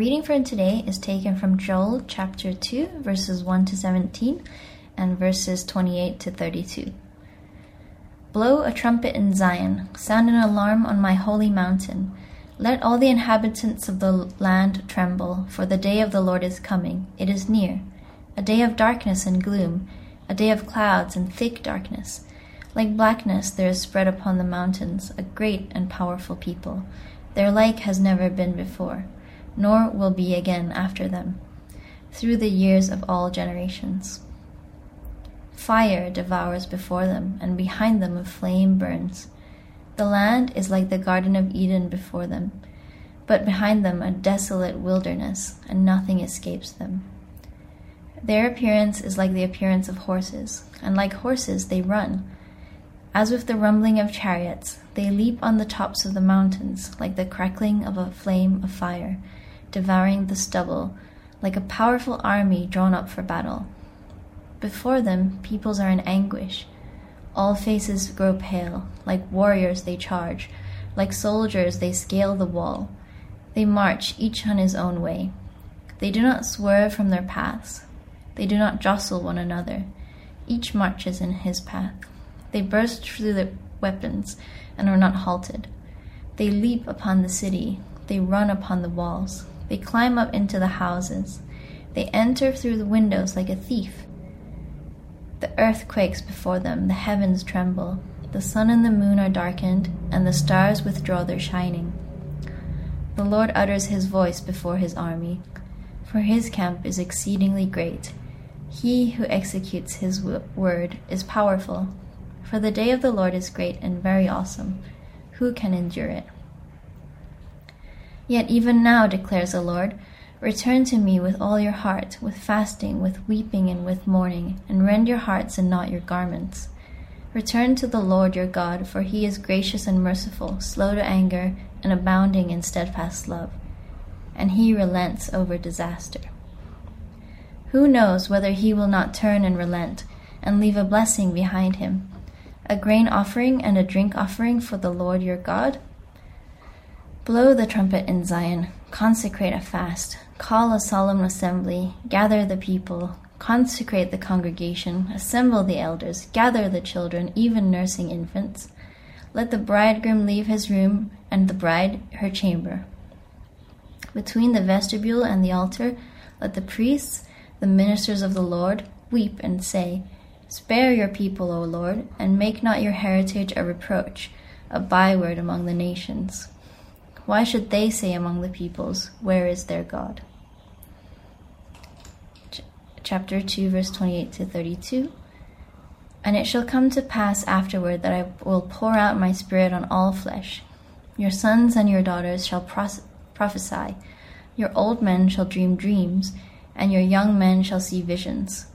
reading for today is taken from Joel chapter 2, verses 1 to 17 and verses 28 to 32. Blow a trumpet in Zion, sound an alarm on my holy mountain. Let all the inhabitants of the land tremble, for the day of the Lord is coming. It is near. A day of darkness and gloom, a day of clouds and thick darkness. Like blackness there is spread upon the mountains a great and powerful people. Their like has never been before, nor will be again after them, through the years of all generations. Fire devours before them, and behind them a flame burns. The land is like the Garden of Eden before them, but behind them a desolate wilderness, and nothing escapes them. Their appearance is like the appearance of horses, and like horses they run. As with the rumbling of chariots, they leap on the tops of the mountains, like the crackling of a flame of fire, devouring the stubble, like a powerful army drawn up for battle. Before them, peoples are in anguish. All faces grow pale. Like warriors, they charge. Like soldiers, they scale the wall. They march, each on his own way. They do not swerve from their paths. They do not jostle one another. Each marches in his path. They burst through the weapons and are not halted. They leap upon the city. They run upon the walls. They climb up into the houses. They enter through the windows like a thief. The earth quakes before them, the heavens tremble, the sun and the moon are darkened, and the stars withdraw their shining. The Lord utters his voice before his army, for his camp is exceedingly great. He who executes his word is powerful, for the day of the Lord is great and very awesome. Who can endure it? Yet even now, declares the Lord, Return to me with all your heart, with fasting, with weeping, and with mourning, and rend your hearts and not your garments. Return to the Lord your God, for he is gracious and merciful, slow to anger, and abounding in steadfast love, and he relents over disaster. Who knows whether he will not turn and relent, and leave a blessing behind him, a grain offering and a drink offering for the Lord your God? Blow the trumpet in Zion, consecrate a fast, call a solemn assembly, gather the people, consecrate the congregation, assemble the elders, gather the children, even nursing infants. Let the bridegroom leave his room, and the bride her chamber. Between the vestibule and the altar, let the priests, the ministers of the Lord, weep and say, Spare your people, O Lord, and make not your heritage a reproach, a byword among the nations. Why should they say among the peoples, Where is their God? chapter 2, verse 28 to 32. And it shall come to pass afterward that I will pour out my spirit on all flesh. Your sons and your daughters shall prophesy, your old men shall dream dreams, and your young men shall see visions.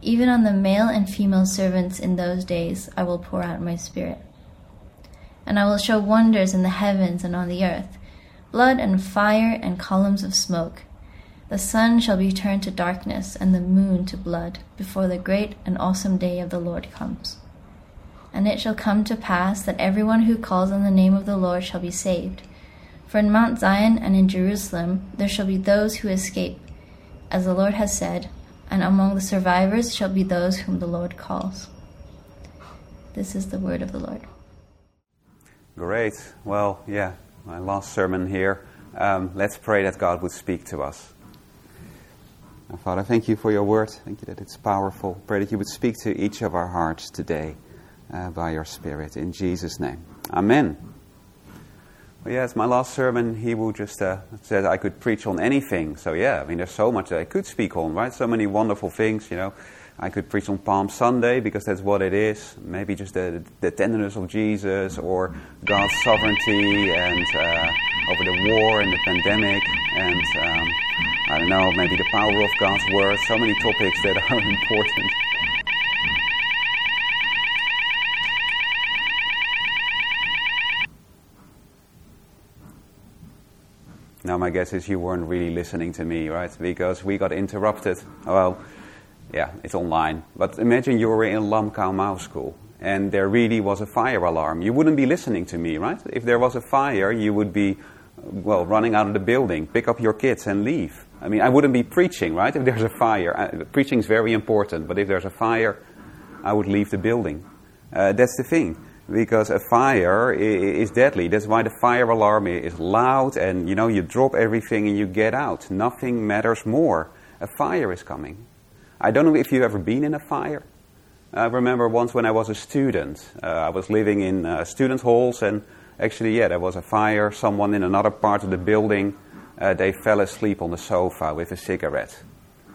Even on the male and female servants in those days I will pour out my spirit. And I will show wonders in the heavens and on the earth blood and fire and columns of smoke. The sun shall be turned to darkness, and the moon to blood, before the great and awesome day of the Lord comes. And it shall come to pass that everyone who calls on the name of the Lord shall be saved. For in Mount Zion and in Jerusalem there shall be those who escape, as the Lord has said, and among the survivors shall be those whom the Lord calls. This is the word of the Lord. Great. Well, yeah, my last sermon here. Um, let's pray that God would speak to us. Father, thank you for your word. Thank you that it's powerful. Pray that you would speak to each of our hearts today uh, by your Spirit. In Jesus' name. Amen. Well, it's my last sermon. He will just uh, said I could preach on anything. So, yeah, I mean, there's so much that I could speak on, right? So many wonderful things, you know. I could preach on Palm Sunday because that's what it is. Maybe just the, the tenderness of Jesus or God's sovereignty and uh, over the war and the pandemic and um, I don't know, maybe the power of God's Word. So many topics that are important. Now, my guess is you weren't really listening to me, right? Because we got interrupted. Well, yeah, it's online. But imagine you were in Lamkau Mau school and there really was a fire alarm. You wouldn't be listening to me, right? If there was a fire, you would be well, running out of the building, pick up your kids and leave. I mean, I wouldn't be preaching, right? If there's a fire, uh, preaching is very important. But if there's a fire, I would leave the building. Uh, that's the thing, because a fire is, deadly. That's why the fire alarm is loud, and you know you drop everything and you get out. Nothing matters more. A fire is coming. I don't know if you've ever been in a fire. I remember once when I was a student, uh, I was living in uh, student halls, and actually, yeah, there was a fire. Someone in another part of the building, uh, they fell asleep on the sofa with a cigarette.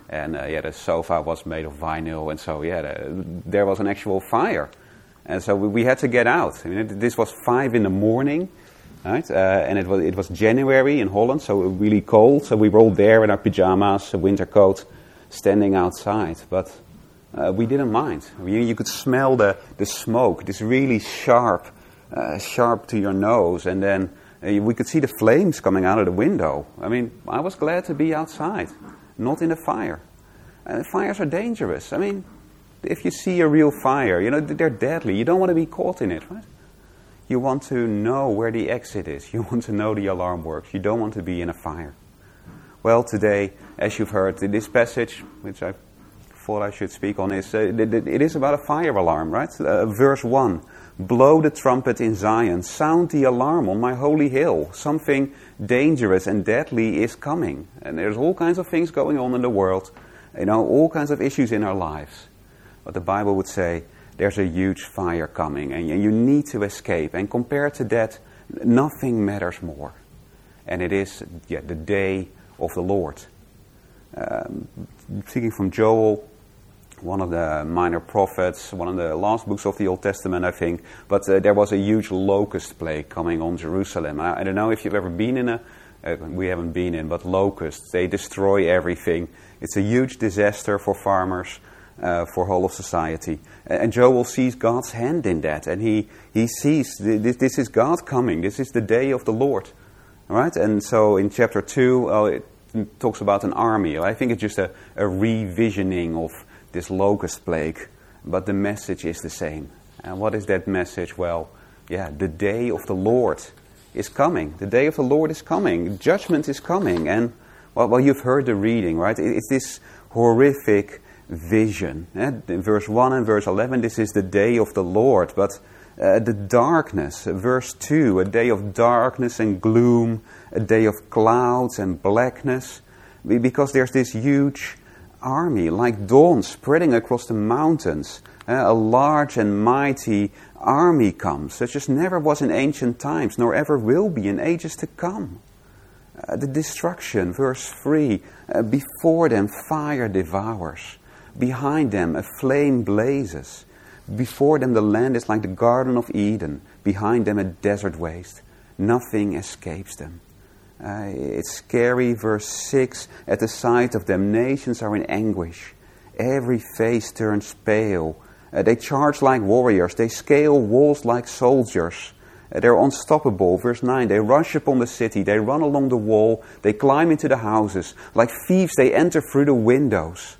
And uh, yeah, the sofa was made of vinyl, and so yeah, the, there was an actual fire. And so we, we, had to get out. I mean, this was five in the morning, right? Uh, and it was it was January in Holland, so really cold. So we were all there in our pajamas, a winter coat, standing outside. But uh, we didn't mind. You, you, could smell the, the smoke, this really sharp, uh, sharp to your nose, and then uh, we could see the flames coming out of the window. I mean, I was glad to be outside, not in the fire. Fires are dangerous. I mean, if you see a real fire, you know, they're deadly. You don't want to be caught in it, right? You want to know where the exit is. You want to know the alarm works. You don't want to be in a fire. Well, today, as you've heard, this passage, which I thought I should speak on is uh, it is about a fire alarm, right? Uh, verse 1 Blow the trumpet in Zion, sound the alarm on my holy hill. Something dangerous and deadly is coming. And there's all kinds of things going on in the world, you know, all kinds of issues in our lives. But the Bible would say there's a huge fire coming and you need to escape. And compared to that, nothing matters more. And it is yeah, the day of the Lord. Um, speaking from Joel, one of the minor prophets, one of the last books of the Old Testament, I think. But uh, there was a huge locust plague coming on Jerusalem. I, I don't know if you've ever been in a, uh, we haven't been in, but locusts, they destroy everything. It's a huge disaster for farmers, uh, for whole of society. And Joel sees God's hand in that, and he, he sees this, this is God coming. This is the day of the Lord. All right? And so in chapter 2, uh, it talks about an army. I think it's just a, a revisioning of this locust plague, but the message is the same. And what is that message? Well, yeah, the day of the Lord is coming. The day of the Lord is coming. Judgment is coming. And, well, well you've heard the reading, right? It's this horrific vision. Eh? In verse 1 and verse 11, this is the day of the Lord. But uh, the darkness, verse 2, a day of darkness and gloom, a day of clouds and blackness, because there's this huge army, like dawn spreading across the mountains. Uh, a large and mighty army comes, such as never was in ancient times, nor ever will be in ages to come. Uh, the destruction, verse 3 uh, before them fire devours, behind them a flame blazes. Before them the land is like the Garden of Eden, behind them a desert waste. Nothing escapes them. Uh, it's scary, verse 6 At the sight of them, nations are in anguish. Every face turns pale. Uh, they charge like warriors, they scale walls like soldiers. Uh, they're unstoppable. Verse 9 They rush upon the city, they run along the wall, they climb into the houses. Like thieves, they enter through the windows.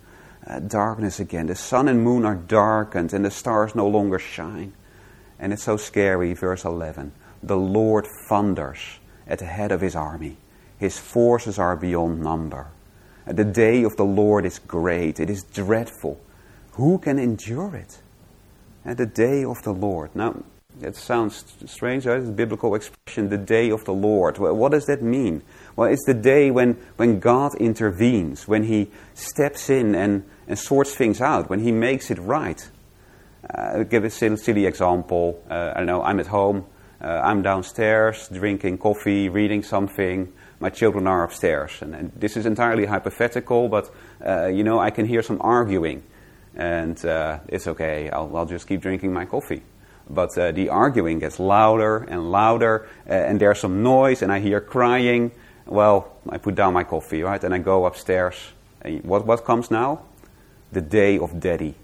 Uh, darkness again. The sun and moon are darkened, and the stars no longer shine. And it's so scary, verse 11. The Lord thunders at the head of his army. His forces are beyond number. The day of the Lord is great, it is dreadful. Who can endure it? And the day of the Lord. Now, it sounds strange, right? It's a biblical expression, the day of the Lord. Well, what does that mean? Well, it's the day when, when God intervenes, when He steps in and, and sorts things out, when He makes it right. Uh, I'll give a silly, example. Uh, I know, I'm at home, uh, I'm downstairs drinking coffee, reading something. My children are upstairs. And, and this is entirely hypothetical, but uh, you know, I can hear some arguing. And uh, it's okay, I'll, I'll, just keep drinking my coffee. But uh, the arguing gets louder and louder, uh, and there's some noise, and I hear crying. Well, I put down my coffee, right? And I go upstairs. And what, what comes now? The day of daddy.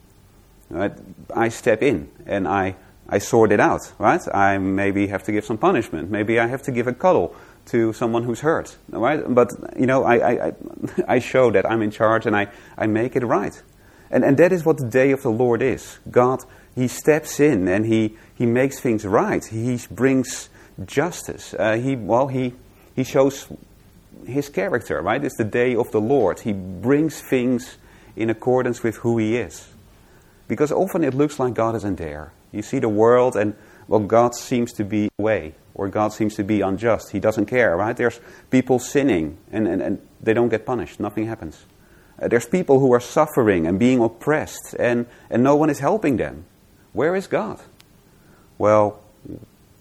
Right? I step in and I I sort it out, right? I maybe have to give some punishment. Maybe I have to give a cuddle to someone who's hurt, right? But, you know, I, I, I show that I'm in charge and I, I make it right. And, and that is what the day of the Lord is. God, He steps in and He, he makes things right. He brings justice. Uh, he, well, he, he shows his character, right? It's the day of the Lord. He brings things in accordance with who he is. Because often it looks like God isn't there. You see the world and, well, God seems to be away, or God seems to be unjust. He doesn't care, right? There's people sinning and, and, and they don't get punished. Nothing happens. Uh, there's people who are suffering and being oppressed and, and no one is helping them. Where is God? Well,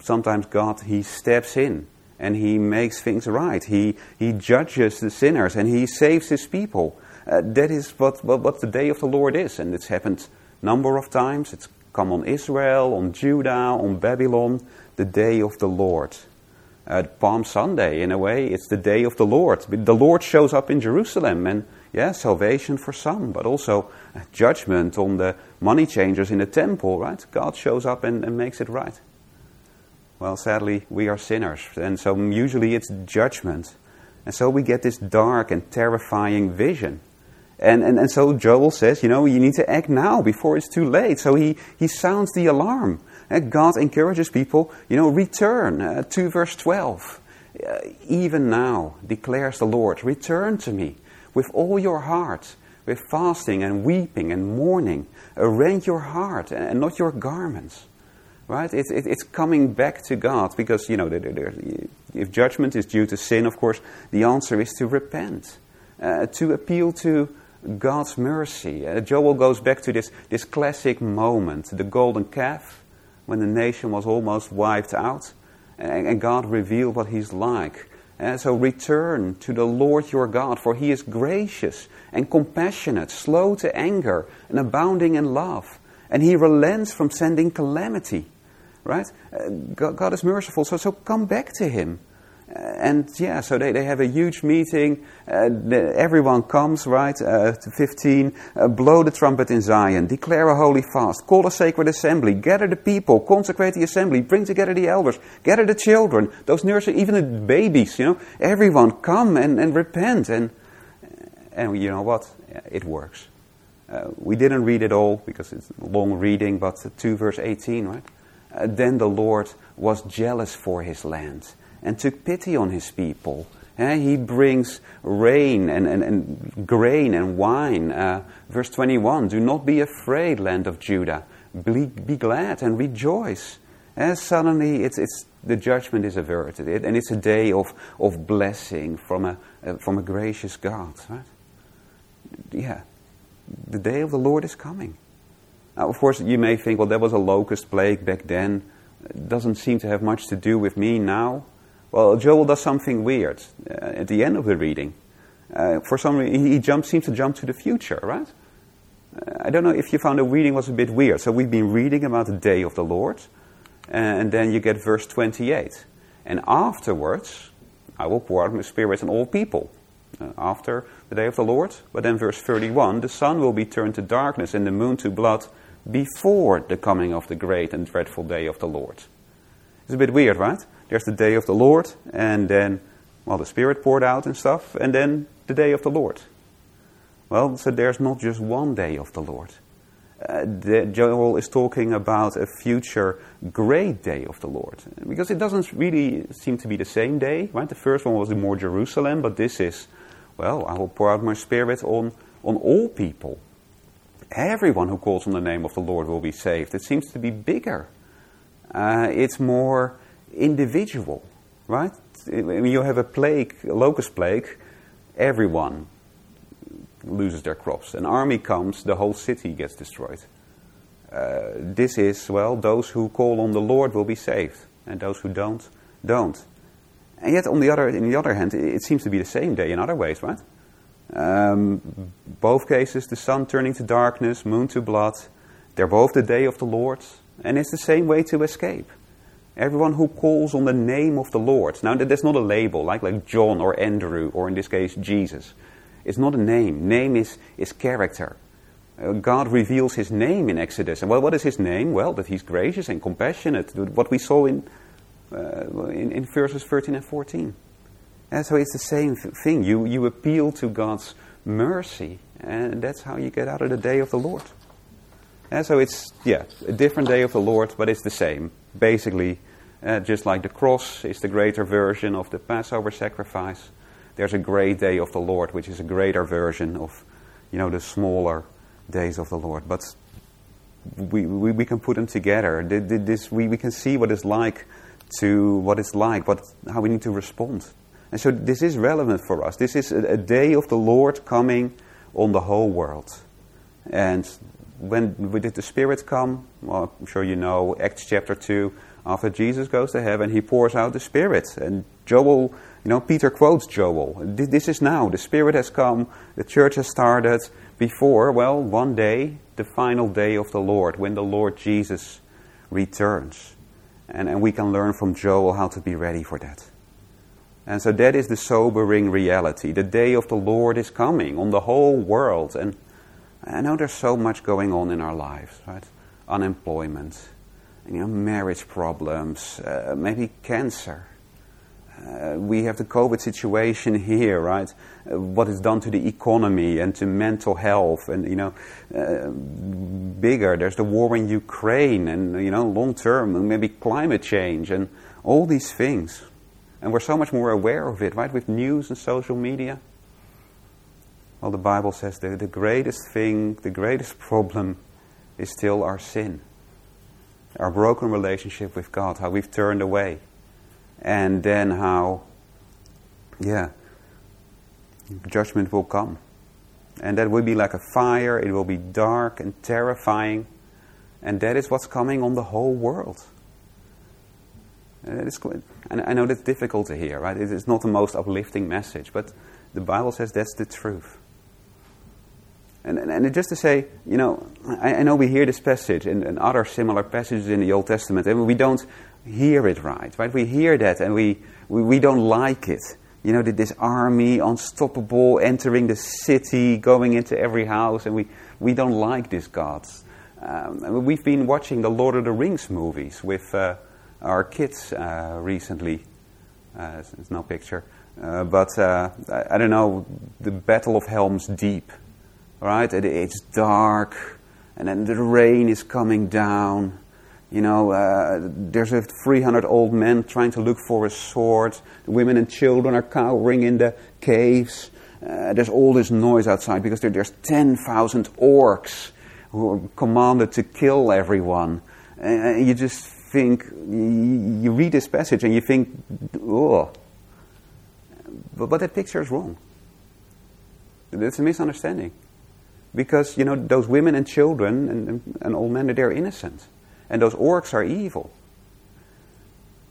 sometimes God, He steps in and He makes things right. He, he judges the sinners and He saves His people. Uh, that is what, what, what the day of the Lord is. And it's happened number of times. It's come on Israel, on Judah, on Babylon, the day of the Lord. At Palm Sunday, in a way, it's the day of the Lord. The Lord shows up in Jerusalem, and yeah, salvation for some, but also judgment on the money changers in the temple, right? God shows up and, and makes it right. Well, sadly, we are sinners, and so usually it's judgment. And so we get this dark and terrifying vision. And, and, and so Joel says, you know, you need to act now before it's too late. So he, he sounds the alarm. And God encourages people, you know, return uh, to verse 12. Uh, even now, declares the Lord, return to me with all your heart, with fasting and weeping and mourning. Arrange your heart and not your garments. Right? It's, it's coming back to God because, you know, if judgment is due to sin, of course, the answer is to repent, uh, to appeal to God's mercy. Uh, Joel goes back to this, this classic moment, the golden calf, when the nation was almost wiped out, and, and God revealed what He's like. And so return to the Lord your God, for He is gracious and compassionate, slow to anger, and abounding in love. And He relents from sending calamity. Right? Uh, God, God is merciful, so, so come back to Him. Uh, and yeah, so they, they have a huge meeting. Uh, the, everyone comes, right? Uh, to 15. Uh, blow the trumpet in Zion. Declare a holy fast. Call a sacred assembly. Gather the people. Consecrate the assembly. Bring together the elders. Gather the children. Those nurses, even the babies, you know. Everyone come and, and repent. And, and you know what? It works. Uh, we didn't read it all because it's long reading, but 2 verse 18, right? Uh, then the Lord was jealous for his land and took pity on his people. Uh, he brings rain and, and, and grain and wine. Uh, verse 21 Do not be afraid, land of Judah. Be, be glad and rejoice. Uh, suddenly, it's, it's, the judgment is averted, it, and it's a day of, of blessing from a, uh, from a gracious God. Right? Yeah, the day of the Lord is coming. Now, of course, you may think, well, there was a locust plague back then. It doesn't seem to have much to do with me now. Well, Joel does something weird uh, at the end of the reading. Uh, for some reason, he seems to jump to the future, right? Uh, I don't know if you found the reading was a bit weird. So we've been reading about the day of the Lord, and then you get verse 28. And afterwards, I will pour out my spirit on all people. Uh, after the day of the Lord. But then verse 31, the sun will be turned to darkness and the moon to blood before the coming of the great and dreadful day of the Lord. It's a bit weird, right? There's the day of the Lord, and then, well, the Spirit poured out and stuff, and then the day of the Lord. Well, so there's not just one day of the Lord. Uh, the, Joel is talking about a future great day of the Lord. Because it doesn't really seem to be the same day, right? The first one was in more Jerusalem, but this is, well, I will pour out my spirit on, on all people. Everyone who calls on the name of the Lord will be saved. It seems to be bigger. Uh, it's more individual, right? When you have a plague, a locust plague, everyone loses their crops. An army comes, the whole city gets destroyed. Uh, this is, well, those who call on the Lord will be saved, and those who don't, don't. And yet, on the other, in the other hand, it seems to be the same day in other ways, right? Um, both cases, the sun turning to darkness, moon to blood, they're both the day of the Lord, and it's the same way to escape. Everyone who calls on the name of the Lord. Now, that's not a label, like, like John or Andrew, or in this case, Jesus. It's not a name. Name is, is character. Uh, God reveals his name in Exodus. And well, what is his name? Well, that he's gracious and compassionate. What we saw in, uh, in, in, verses 13 and 14. And so it's the same thing. You, you appeal to God's mercy, and that's how you get out of the day of the Lord. And so it's, yeah, a different day of the Lord, but it's the same basically Uh, just like the cross is the greater version of the Passover sacrifice, there's a great day of the Lord, which is a greater version of, you know, the smaller days of the Lord. But we, we, we can put them together. This, we, we can see what it's like to what it's like, what, how we need to respond. And so this is relevant for us. This is a, a day of the Lord coming on the whole world. And when did the Spirit come? Well, I'm sure you know Acts chapter 2. After Jesus goes to heaven, he pours out the Spirit. And Joel, you know, Peter quotes Joel. This is now. The Spirit has come. The church has started. Before, well, one day, the final day of the Lord, when the Lord Jesus returns. And, and we can learn from Joel how to be ready for that. And so that is the sobering reality. The day of the Lord is coming on the whole world. And I know there's so much going on in our lives, right? Unemployment, you know, marriage problems, uh, maybe cancer. Uh, we have the COVID situation here, right? Uh, what is done to the economy and to mental health, and you know, uh, bigger. There's the war in Ukraine, and you know, long term, maybe climate change, and all these things. And we're so much more aware of it, right? With news and social media. Well, the Bible says the, the greatest thing, the greatest problem is still our sin. Our broken relationship with God, how we've turned away. And then how, yeah, judgment will come. And that will be like a fire, it will be dark and terrifying. And that is what's coming on the whole world. And, and I know that's difficult to hear, right? It's not the most uplifting message, but the Bible says that's the truth. And, and, and, just to say, you know, I, I know we hear this passage and, and, other similar passages in the Old Testament, and we don't hear it right, right? We hear that and we, we, we don't like it. You know, this army, unstoppable, entering the city, going into every house, and we, we don't like this God. Um, we've been watching the Lord of the Rings movies with uh, our kids uh, recently. Uh, there's no picture. Uh, but uh, I, I don't know, the Battle of Helm's Deep right? It's dark, and then the rain is coming down. You know, uh, there's a 300 old men trying to look for a sword. The women and children are cowering in the caves. Uh, there's all this noise outside because there, there's 10,000 orcs who are commanded to kill everyone. And you just think, you, you read this passage and you think, oh. But, but that picture is wrong. It's a misunderstanding. Because, you know, those women and children and, and men, they're innocent. And those orcs are evil.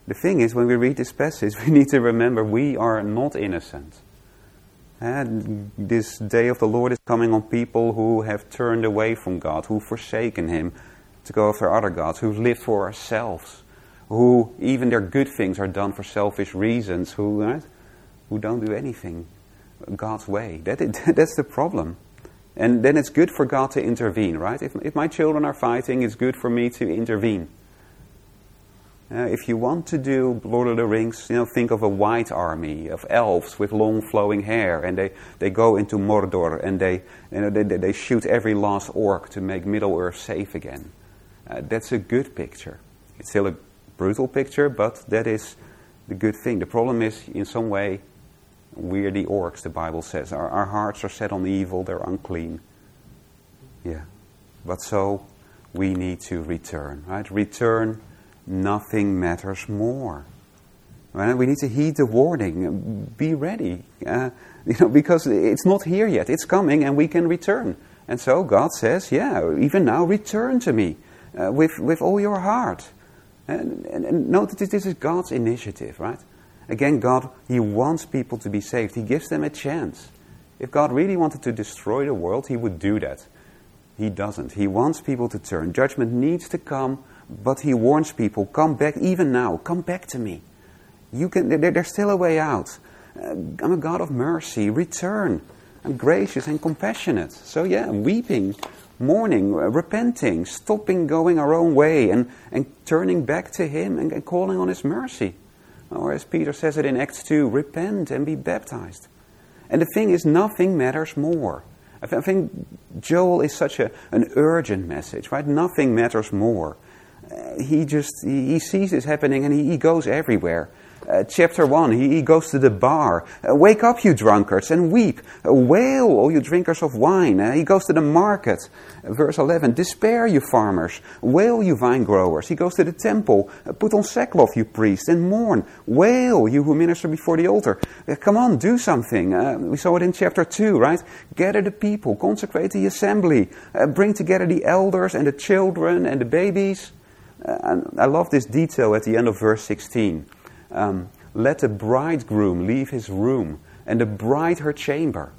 The thing is, when we read this passage, we need to remember we are not innocent. And this day of the Lord is coming on people who have turned away from God, who've forsaken Him to go after other gods, who've lived for ourselves, who even their good things are done for selfish reasons, who, right, who don't do anything God's way. That, that's the problem. And then it's good for God to intervene, right? If, if my children are fighting, it's good for me to intervene. Uh, if you want to do Lord of the Rings, you know, think of a white army of elves with long flowing hair, and they, they go into Mordor and they, you know, they, they shoot every last orc to make Middle Earth safe again. Uh, that's a good picture. It's still a brutal picture, but that is the good thing. The problem is, in some way, we're the orcs, the Bible says. Our, our hearts are set on evil, they're unclean. Yeah. But so we need to return, right? Return, nothing matters more. Right? We need to heed the warning. Be ready. Uh, you know, because it's not here yet. It's coming and we can return. And so God says, yeah, even now return to me uh, with, with all your heart. And, and, and note that this is God's initiative, right? Again, God, He wants people to be saved. He gives them a chance. If God really wanted to destroy the world, He would do that. He doesn't. He wants people to turn. Judgment needs to come, but He warns people come back, even now, come back to me. You can, there, there's still a way out. Uh, I'm a God of mercy. Return. I'm gracious and compassionate. So, yeah, weeping, mourning, uh, repenting, stopping going our own way, and, and turning back to Him and, and calling on His mercy. Or as Peter says it in Acts 2, repent and be baptized. And the thing is, nothing matters more. I think Joel is such a, an urgent message, right? Nothing matters more. Uh, he just he, he, sees this happening and he, he goes everywhere. Uh, chapter 1, he, he, goes to the bar. Uh, Wake up, you drunkards, and weep. Uh, wail, all you drinkers of wine. Uh, he goes to the market. Verse 11, Despair, you farmers. Wail, you vine growers. He goes to the temple. Put on sackcloth, you priests, and mourn. Wail, you who minister before the altar. come on, do something. we saw it in chapter 2, right? Gather the people, consecrate the assembly, bring together the elders and the children and the babies. I love this detail at the end of verse 16 um, let the bridegroom leave his room and the bride her chamber.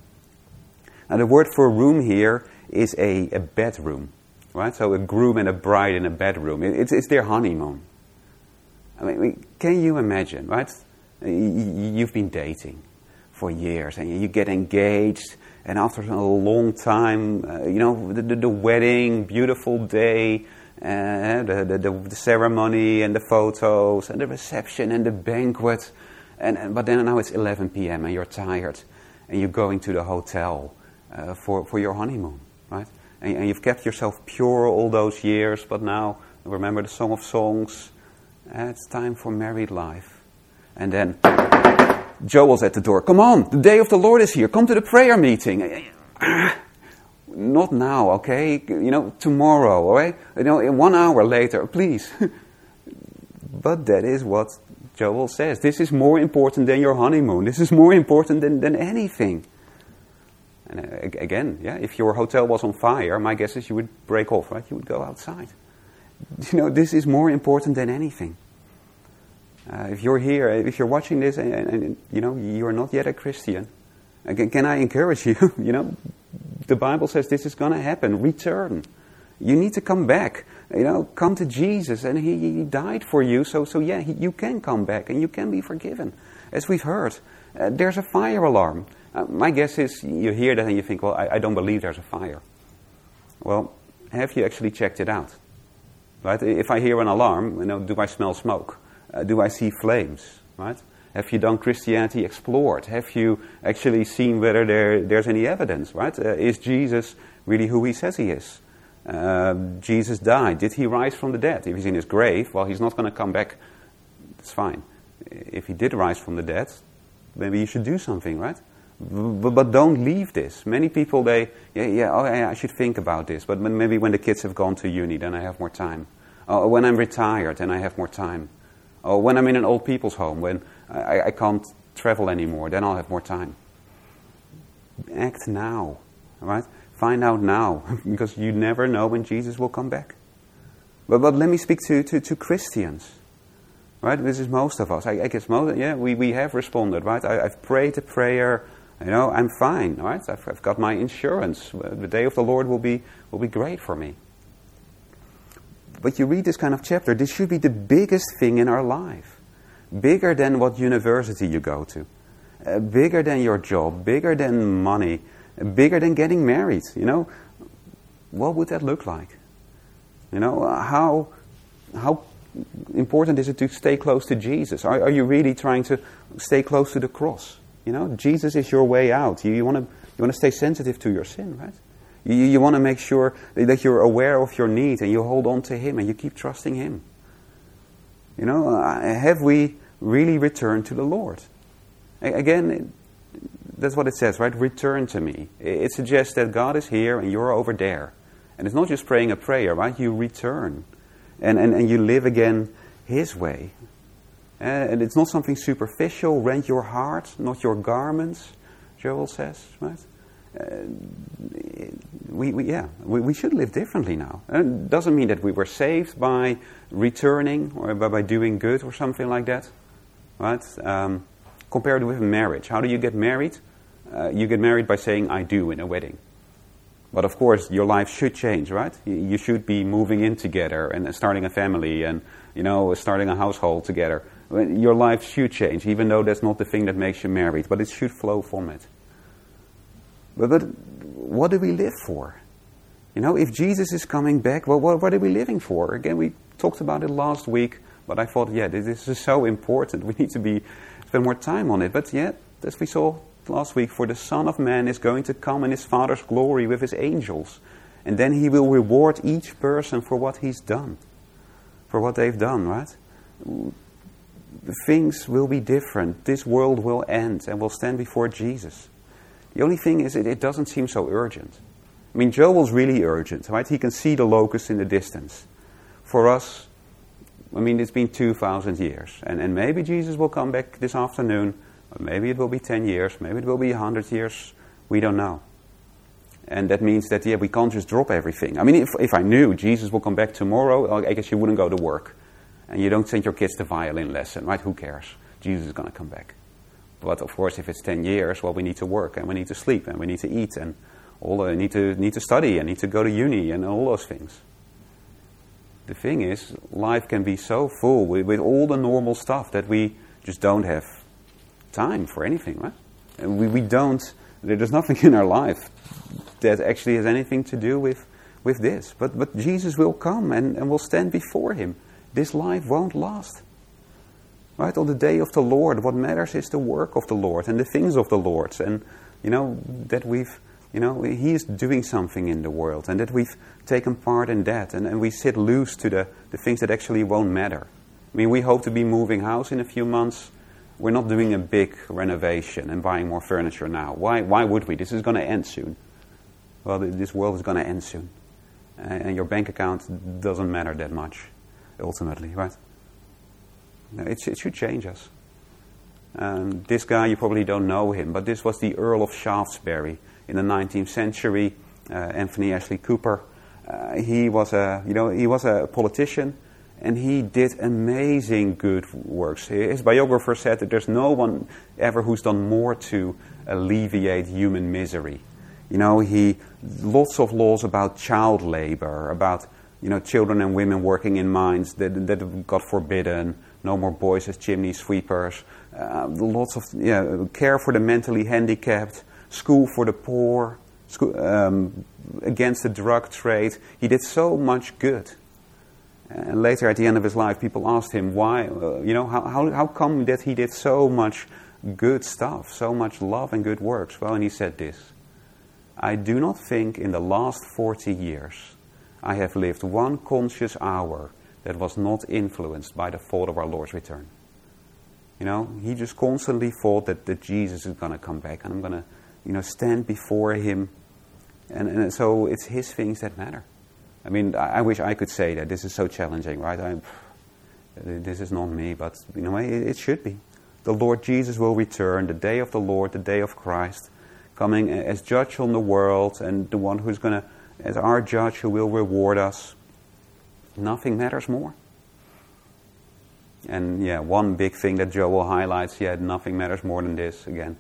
And the word for room here is a, a bedroom, right? So a groom and a bride in a bedroom. It's, it's their honeymoon. I mean, can you imagine, right? You've been dating for years and you get engaged, and after a long time, uh, you know, the, the wedding, beautiful day, uh, the, the, the, ceremony and the photos and the reception and the banquet. And, and, but then now it's 11 p.m. and you're tired and you're going to the hotel uh, for, for your honeymoon, right? And, and, you've kept yourself pure all those years, but now remember the Song of Songs. Uh, it's time for married life. And then Joel's at the door. Come on, the day of the Lord is here. Come to the prayer meeting not now, okay? You know, tomorrow, all right? You know, in one hour later, please. but that is what Joel says. This is more important than your honeymoon. This is more important than, than anything. And uh, again, yeah, if your hotel was on fire, my guess is you would break off, right? You would go outside. You know, this is more important than anything. Uh, if you're here, if you're watching this and, and, and, you know, you're not yet a Christian, again, can I encourage you, you know, the Bible says this is going to happen. Return. You need to come back. You know, come to Jesus, and He, he died for you. So, so yeah, he, you can come back, and you can be forgiven, as we've heard. Uh, there's a fire alarm. Uh, my guess is you hear that and you think, well, I, I, don't believe there's a fire. Well, have you actually checked it out? Right? If I hear an alarm, you know, do I smell smoke? Uh, do I see flames? Right? Have you done Christianity explored? Have you actually seen whether there, there's any evidence, right? Uh, is Jesus really who he says he is? Uh, Jesus died. Did he rise from the dead? If he's in his grave, well, he's not going to come back. It's fine. If he did rise from the dead, maybe you should do something, right? But, but don't leave this. Many people, they, yeah, yeah, oh, yeah, I should think about this. But maybe when the kids have gone to uni, then I have more time. Oh, when I'm retired, then I have more time. Oh, when I'm in an old people's home, when I, I can't travel anymore, then I'll have more time. Act now, right? Find out now, because you never know when Jesus will come back. But, but let me speak to, to, to Christians, right? This is most of us. I, I guess most, yeah, we, we have responded, right? I, have prayed a prayer, you know, I'm fine, right? I've, I've got my insurance. The day of the Lord will be, will be great for me. But you read this kind of chapter, this should be the biggest thing in our life bigger than what university you go to, uh, bigger than your job, bigger than money, bigger than getting married. You know, what would that look like? You know, how how important is it to stay close to Jesus? Are, are you really trying to stay close to the cross? You know, Jesus is your way out. You, want to you want to stay sensitive to your sin, right? You, you want to make sure that you're aware of your need and you hold on to Him and you keep trusting Him. You know, uh, have we really returned to the Lord. Again, that's what it says, right? Return to me. It suggests that God is here and you're over there. And it's not just praying a prayer, right? You return and, and, and you live again His way. And it's not something superficial. Rent your heart, not your garments, Joel says, right? Uh, we, we, yeah, we, we should live differently now. it doesn't mean that we were saved by returning or by, by doing good or something like that right? Um, compared with marriage. How do you get married? Uh, you get married by saying I do in a wedding. But of course, your life should change, right? You should be moving in together and starting a family and, you know, starting a household together. Your life should change, even though that's not the thing that makes you married, but it should flow from it. But, but what do we live for? You know, if Jesus is coming back, well, what, what are we living for? Again, we talked about it last week. But I thought, yeah, this is so important. We need to be spend more time on it. But yet, as we saw last week, for the Son of Man is going to come in his Father's glory with his angels. And then he will reward each person for what he's done. for what they've done, right? Things will be different. This world will end and we'll stand before Jesus. The only thing is, it, it doesn't seem so urgent. I mean, Joel's really urgent, right? He can see the locusts in the distance. For us, I mean, it's been 2,000 years. And, and maybe Jesus will come back this afternoon. Maybe it will be 10 years. Maybe it will be 100 years. We don't know. And that means that, yeah, we can't just drop everything. I mean, if, if I knew Jesus will come back tomorrow, I guess you wouldn't go to work. And you don't send your kids to violin lesson, right? Who cares? Jesus is going to come back. But of course, if it's 10 years, well, we need to work and we need to sleep and we need to eat and all the, need to need to study and need to go to uni and all those things. The thing is, life can be so full with, with all the normal stuff that we just don't have time for anything, right? And we, we don't, there's nothing in our life that actually has anything to do with, with this. But, but Jesus will come and, and we'll stand before him. This life won't last. Right? On the day of the Lord, what matters is the work of the Lord and the things of the Lord. And, you know, that we've, you know, He is doing something in the world and that we've taken part in that and, and we sit loose to the, the things that actually won't matter. I mean, we hope to be moving house in a few months. We're not doing a big renovation and buying more furniture now. Why, why would we? This is going to end soon. Well, this world is going to end soon. And your bank account doesn't matter that much, ultimately, right? It, it should change us. Um, this guy, you probably don't know him, but this was the Earl of Shaftesbury in the 19th century. Uh, Anthony Ashley Cooper. Uh, he was a, you know, he was a politician, and he did amazing good works. His biographer said that there's no one ever who's done more to alleviate human misery. You know, he lots of laws about child labor, about you know children and women working in mines that that got forbidden no more boys as chimney sweepers, uh, lots of yeah, care for the mentally handicapped, school for the poor, school, um, against the drug trade. He did so much good. And later, at the end of his life, people asked him why, uh, you know, how, how, how come that he did so much good stuff, so much love and good works? Well, and he said this I do not think in the last 40 years I have lived one conscious hour that was not influenced by the thought of our Lord's return. You know, he just constantly thought that, that Jesus is going to come back and I'm going to, you know, stand before him. And, and so it's his things that matter. I mean, I, I wish I could say that. This is so challenging, right? I'm, this is not me, but, you know, it, it should be. The Lord Jesus will return, the day of the Lord, the day of Christ, coming as judge on the world and the one who's going to, as our judge who will reward us. Nothing matters more. And yeah, one big thing that Joel highlights, yeah, nothing matters more than this again.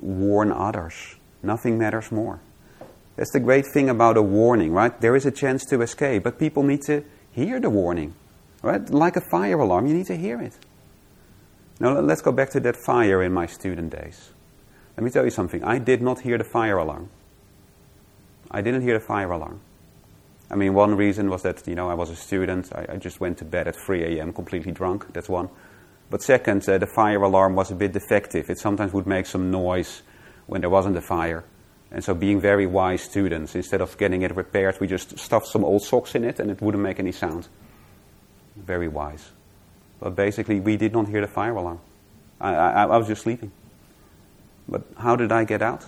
Warn others. Nothing matters more. That's the great thing about a warning, right? There is a chance to escape, but people need to hear the warning, right? Like a fire alarm, you need to hear it. Now, let's go back to that fire in my student days. Let me tell you something. I did not hear the fire alarm. I didn't hear the fire alarm. I mean, one reason was that, you know, I was a student. I, I just went to bed at 3 a.m. completely drunk. That's one. But second, uh, the fire alarm was a bit defective. It sometimes would make some noise when there wasn't a fire. And so, being very wise students, instead of getting it repaired, we just stuffed some old socks in it and it wouldn't make any sound. Very wise. But basically, we did not hear the fire alarm. I, I, I was just sleeping. But how did I get out?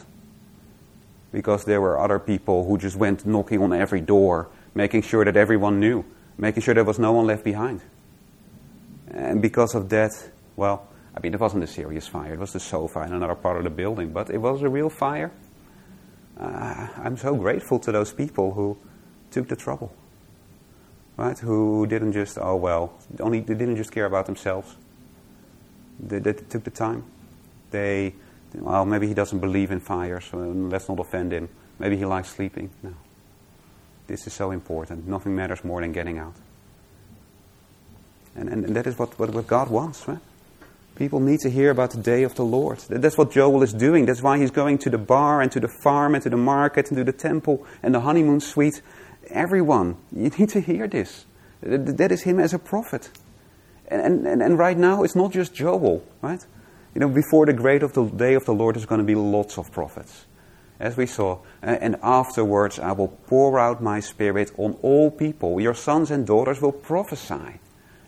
Because there were other people who just went knocking on every door making sure that everyone knew, making sure there was no one left behind. And because of that, well, I mean, it wasn't a serious fire. It was the sofa in another part of the building, but it was a real fire. Uh, I'm so grateful to those people who took the trouble, right? Who didn't just, oh well, only they didn't just care about themselves. They, they took the time. They, well, maybe he doesn't believe in fire, so let's not offend him. Maybe he likes sleeping. No. This is so important. Nothing matters more than getting out. And, and, and that is what, what, what, God wants, right? People need to hear about the day of the Lord. That's what Joel is doing. That's why he's going to the bar and to the farm and to the market and to the temple and the honeymoon suite. Everyone, you need to hear this. That is him as a prophet. And, and, and right now, it's not just Joel, right? You know, before the great of the day of the Lord, there's going to be lots of prophets as we saw. And afterwards I will pour out my spirit on all people. Your sons and daughters will prophesy.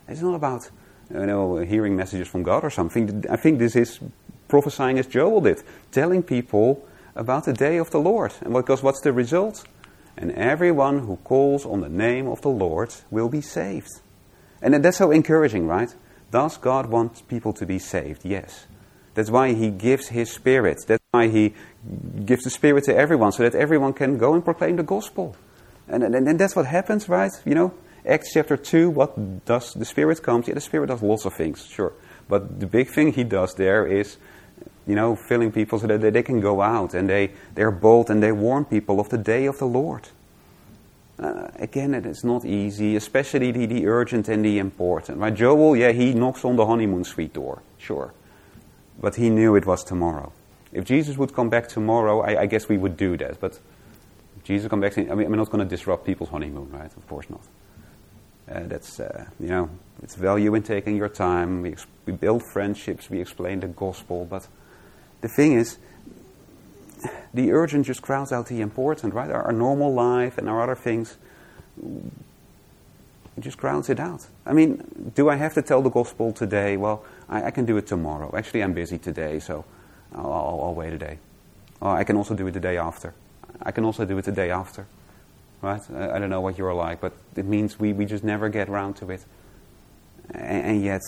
It's not about you know, hearing messages from God or something. I think this is prophesying as Joel did, telling people about the day of the Lord. And because what's the result? And everyone who calls on the name of the Lord will be saved. And that's so encouraging, right? Does God want people to be saved? Yes. That's why He gives His Spirit. That's why He gives the Spirit to everyone, so that everyone can go and proclaim the gospel. And, and, and that's what happens, right? You know, Acts chapter 2, what does the Spirit come? Yeah, the Spirit does lots of things, sure. But the big thing He does there is, you know, filling people so that they, they can go out and they, they're bold and they warn people of the day of the Lord. Uh, again, it is not easy, especially the, the urgent and the important. Right? Joel, yeah, he knocks on the honeymoon suite door, sure. But he knew it was tomorrow. If Jesus would come back tomorrow, I, I guess we would do that. But Jesus come back, I mean, I'm not going to disrupt people's honeymoon, right? Of course not. Uh, that's, uh, you know, it's value in taking your time. We, ex- we build friendships, we explain the gospel. But the thing is, the urgent just crowds out the important, right? Our, our normal life and our other things just crowds it out. I mean, do I have to tell the gospel today? Well, I, I can do it tomorrow. Actually, I'm busy today, so I'll, I'll, I'll wait a day. Or I can also do it the day after. I can also do it the day after. Right? I, I don't know what you're like, but it means we, we just never get around to it. And, and yet,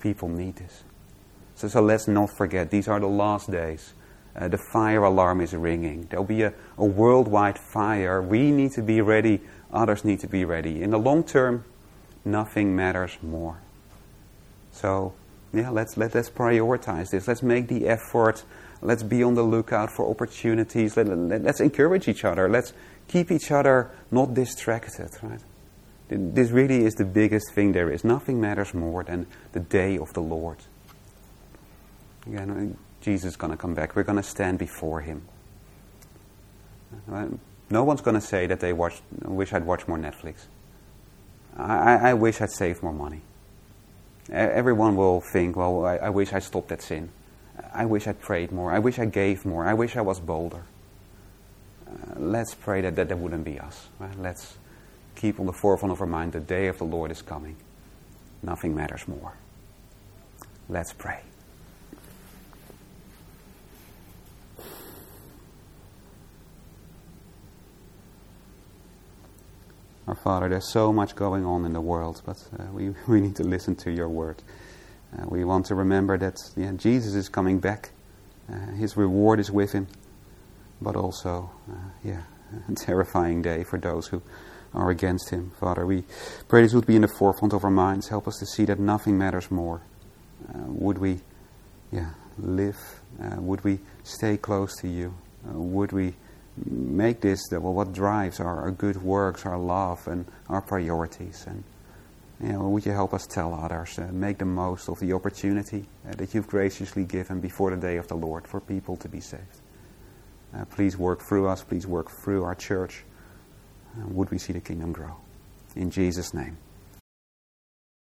people need this. So, so let's not forget, these are the last days. Uh, the fire alarm is ringing. There'll be a, a worldwide fire. We need to be ready. Others need to be ready. In the long term, nothing matters more. So, yeah, let's, let, let's prioritize this. Let's make the effort. Let's be on the lookout for opportunities. Let, let, let's encourage each other. Let's keep each other not distracted, right? This really is the biggest thing there is. Nothing matters more than the day of the Lord. Again, Jesus is going to come back. We're going to stand before him. Uh, no one's going to say that they watched, wish I'd watched more Netflix. I, I wish I'd saved more money. Everyone will think, well, I, I wish I stopped that sin. I wish I prayed more. I wish I gave more. I wish I was bolder. Uh, let's pray that, that that wouldn't be us. Right? Let's keep on the forefront of our mind the day of the Lord is coming. Nothing matters more. Let's pray. Our Father, there's so much going on in the world, but uh, we, we need to listen to your word. Uh, we want to remember that yeah, Jesus is coming back. Uh, his reward is with him, but also, uh, yeah, a terrifying day for those who are against him. Father, we pray this would be in the forefront of our minds. Help us to see that nothing matters more. Uh, would we, yeah, live? Uh, would we stay close to you? would we make this the, well, what drives our, our, good works, our love, and our priorities. And you know, would you help us tell others, uh, make the most of the opportunity uh, that you've graciously given before the day of the Lord for people to be saved. Uh, please work through us. Please work through our church. Would we see the kingdom grow? In Jesus' name.